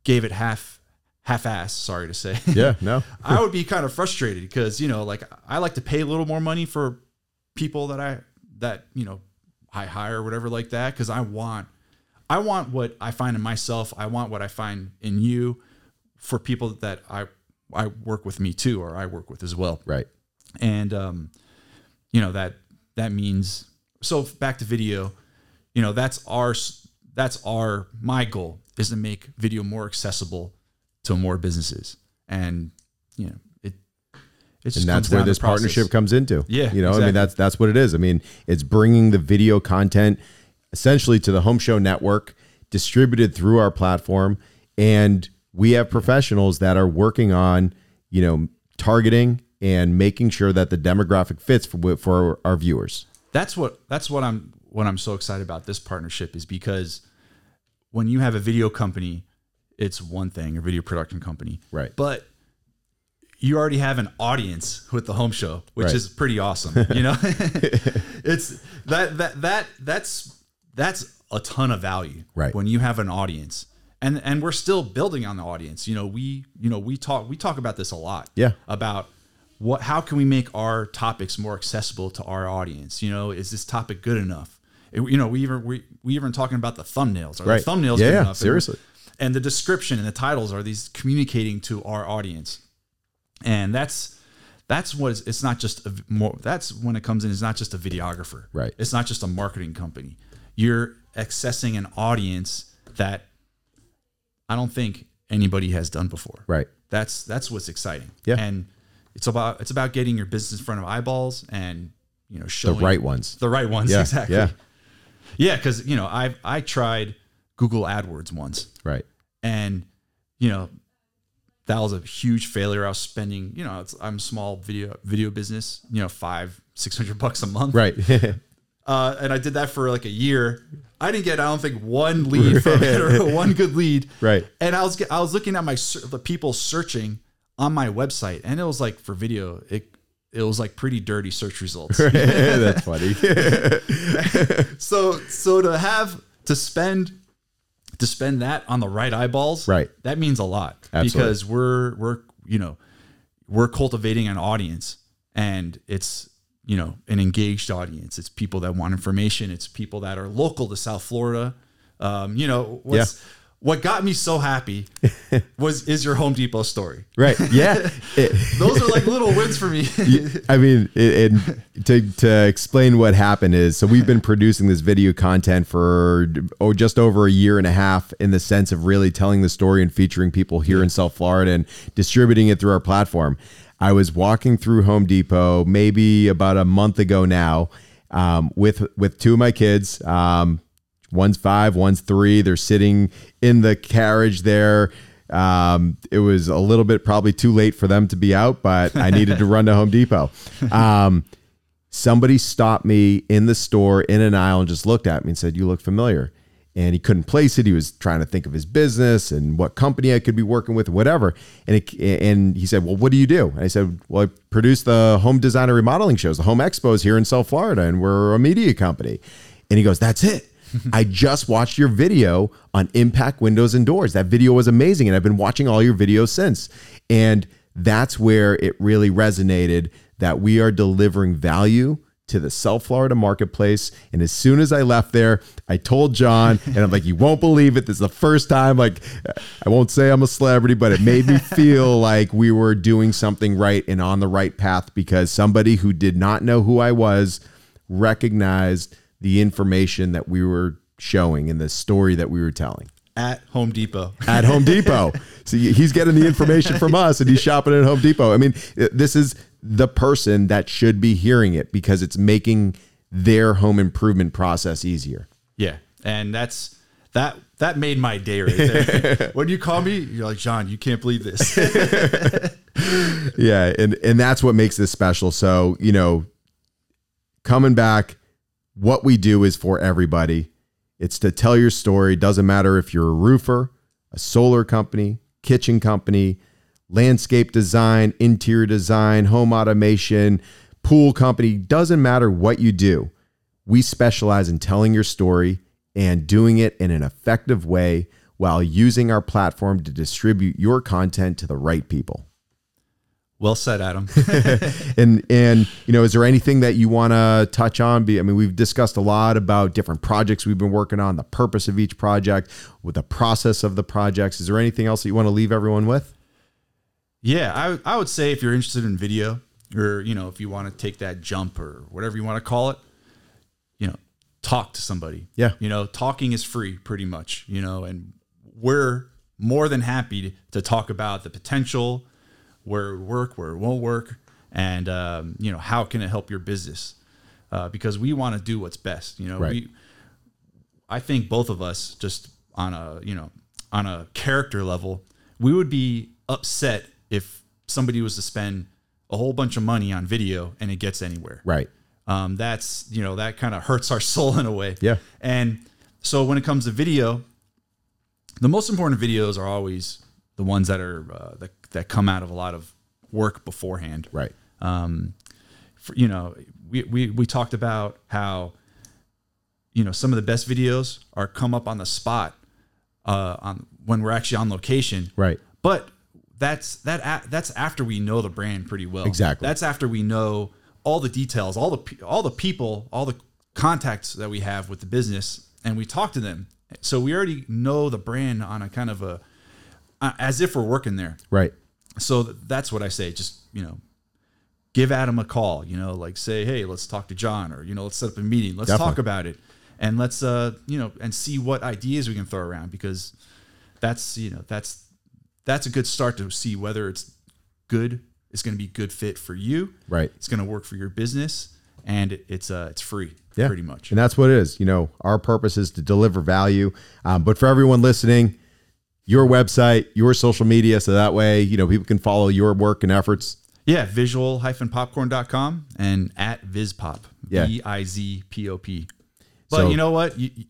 gave it half half ass sorry to say Yeah. No. i would be kind of frustrated because you know like i like to pay a little more money for people that i that you know i hire or whatever like that because i want i want what i find in myself i want what i find in you for people that i i work with me too or i work with as well Right. and um, you know that that means so back to video you know that's our that's our my goal is to make video more accessible to more businesses and you know it it's and that's where this partnership comes into. Yeah, you know, I mean that's that's what it is. I mean, it's bringing the video content essentially to the Home Show Network, distributed through our platform, and we have professionals that are working on, you know, targeting and making sure that the demographic fits for for our viewers. that's what that's what I'm what I'm so excited about this partnership is because when you have a video company, it's one thing, a video production company. Right. But you already have an audience with the home show, which Right. is pretty awesome. You know? it's that that that that's that's a ton of value. Right. When you have an audience. And and we're still building on the audience. You know, we you know, we talk we talk about this a lot Yeah. about what how can we make our topics more accessible to our audience you know is this topic good enough you know we even we, we even talking about the thumbnails are Right. the thumbnails Yeah, good yeah, enough seriously. And, the description and the titles are these communicating to our audience and that's that's what it's, it's not just a more that's when it comes in it's not just a videographer Right. it's not just a marketing company you're accessing an audience that i don't think anybody has done before Right. that's that's what's exciting. Yeah. And it's about it's about getting your business in front of eyeballs and you know showing The right ones. the right ones Yeah, exactly. yeah. Yeah, because you know I I tried Google AdWords once Right. And you know that was a huge failure. I was spending you know it's, I'm small video video business you know five six hundred bucks a month Right. uh, and I did that for like a year. I didn't get, I don't think, one lead from it or one good lead. Right. And I was, I was looking at my the people searching on my website, and it was like for video, it it was like pretty dirty search results. That's funny. so so to have to spend to spend that on the right eyeballs, Right. That means a lot Absolutely. because we're we're you know we're cultivating an audience, and it's you know an engaged audience. It's people that want information. It's people that are local to South Florida. Um, you know what's what got me so happy was is your Home Depot story. right. Yeah. Those are like little wins for me. I mean, it, to to explain what happened is, so we've been producing this video content for oh just over a year and a half, in the sense of really telling the story and featuring people here in South Florida and distributing it through our platform. I was walking through Home Depot maybe about a month ago now, um, with with two of my kids. Um, one's five, one's three. They're sitting in the carriage there. Um, it was a little bit probably too late for them to be out, but I needed to run to Home Depot. Um, somebody stopped me in the store in an aisle and just looked at me and said, "You look familiar." And he couldn't place it. He was trying to think of his business and what company I could be working with, whatever. And it, and he said, "Well, what do you do?" And I said, "Well, I produce the home designer remodeling shows, the home expos here in South Florida, and we're a media company." And he goes, "That's it." I just watched your video on impact windows and doors. That video was amazing. And I've been watching all your videos since. And that's where it really resonated that we are delivering value to the South Florida marketplace. And as soon as I left there, I told John, and I'm like, you won't believe it. This is the first time, like, I won't say I'm a celebrity, but it made me feel like we were doing something right and on the right path because somebody who did not know who I was recognized the information that we were showing and the story that we were telling at Home Depot. at Home Depot. So he's getting the information from us and he's shopping at Home Depot. I mean, this is the person that should be hearing it because it's making their home improvement process easier. Yeah. And that's that that made my day right there. when you call me, you're like, John, you can't believe this. yeah, and and that's what makes this special. So, you know, coming back, what we do is for everybody. It's to tell your story. Doesn't matter if you're a roofer, a solar company, kitchen company, landscape design, interior design, home automation, pool company, doesn't matter what you do. We specialize in telling your story and doing it in an effective way while using our platform to distribute your content to the right people. Well said, Adam. and and you know, is there anything that you want to touch on? I mean, we've discussed a lot about different projects we've been working on, the purpose of each project, with the process of the projects. Is there anything else that you want to leave everyone with? Yeah, I I would say if you're interested in video, or you know, if you want to take that jump or whatever you want to call it, you know, talk to somebody. Yeah, you know, talking is free, pretty much. You know, and we're more than happy to talk about the potential where it would work, where it won't work, and um, you know how can it help your business? Uh, because we want to do what's best. You know, right. we. I think both of us, just on a you know on a character level, we would be upset if somebody was to spend a whole bunch of money on video and it gets anywhere. Right. Um, that's you know that kind of hurts our soul in a way. Yeah. And so when it comes to video, the most important videos are always the ones that are uh, that that come out of a lot of work beforehand. Right. Um, for, you know, we, we, we talked about how, you know, some of the best videos are come up on the spot, uh, on when we're actually on location. Right. But that's that that's after we know the brand pretty well. Exactly. That's after we know all the details, all the all the people, all the contacts that we have with the business, and we talk to them. So we already know the brand on a kind of a uh, as if we're working there. Right. So that's what I say. Just you know, give Adam a call. You know, like say, hey, let's talk to John, or you know, let's set up a meeting. Let's Definitely. talk about it, and let's uh, you know, and see what ideas we can throw around because that's you know that's that's a good start to see whether it's good. It's going to be good fit for you. Right. It's going to work for your business, and it's uh it's free. Yeah. Pretty much. And that's what it is. You know, our purpose is to deliver value. Um, but for everyone listening, your website, your social media, so that way, you know, people can follow your work and efforts. Yeah, visual-popcorn.com and at VizPop. Yeah. V I Z P O P. But So- you know what? You, you-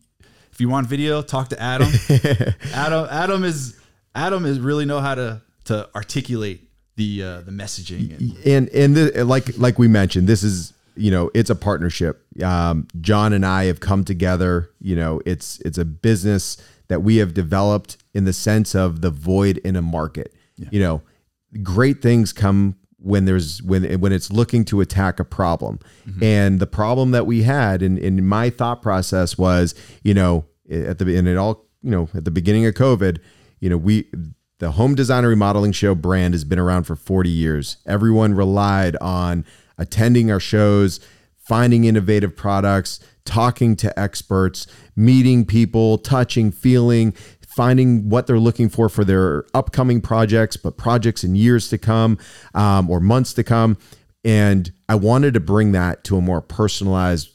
if you want video, talk to Adam. Adam Adam is Adam is really know how to to articulate the uh, the messaging. And, and and the, like like we mentioned, this is you know it's a partnership. Um, John and I have come together. You know, it's it's a business that we have developed in the sense of the void in a market. You know, great things come when there's when when it's looking to attack a problem. Mm-hmm. And the problem that we had in in my thought process was, you know, at the and it all, you know, at the beginning of COVID, you know, we the home designer remodeling show brand has been around for 40 years. Everyone relied on attending our shows, finding innovative products, talking to experts, meeting people, touching, feeling, finding what they're looking for for their upcoming projects, but projects in years to come um, or months to come. And I wanted to bring that to a more personalized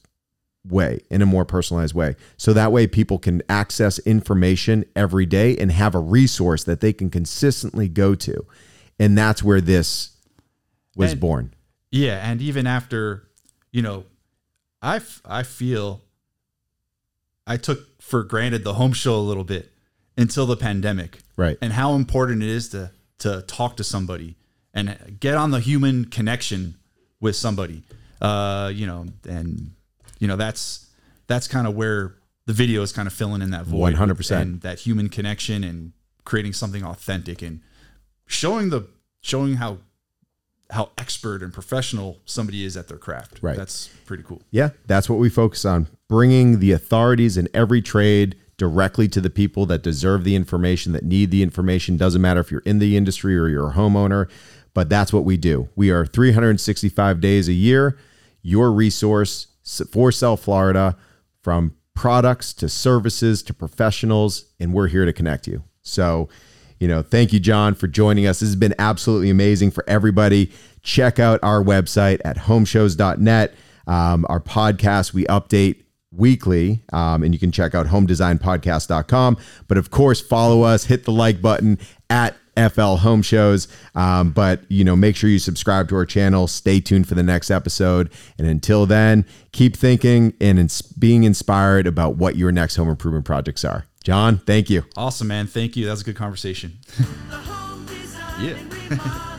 way, in a more personalized way. So that way people can access information every day and have a resource that they can consistently go to. And that's where this was And- born. yeah, and even after, you know, I f- I feel I took for granted the home show a little bit until the pandemic. Right. and how important it is to to talk to somebody and get on the human connection with somebody. Uh, you know, and you know that's that's kind of where the video is kind of filling in that void. 100%. and that human connection and creating something authentic and showing the showing how how expert and professional somebody is at their craft. Right. That's pretty cool. Yeah, that's what we focus on bringing the authorities in every trade directly to the people that deserve the information, that need the information. Doesn't matter if you're in the industry or you're a homeowner, but that's what we do. We are 365 days a year, your resource for South Florida from products to services to professionals, and we're here to connect you. So, you know, thank you, John, for joining us. This has been absolutely amazing for everybody. Check out our website at homeshows.net. Um, our podcast, we update weekly, um, and you can check out homedesignpodcast.com. But of course, follow us, hit the like button at FL Home Shows. Um, but you know, make sure you subscribe to our channel. Stay tuned for the next episode. And until then, keep thinking and ins- being inspired about what your next home improvement projects are. John, thank you. Awesome, man. Thank you. That was a good conversation. yeah.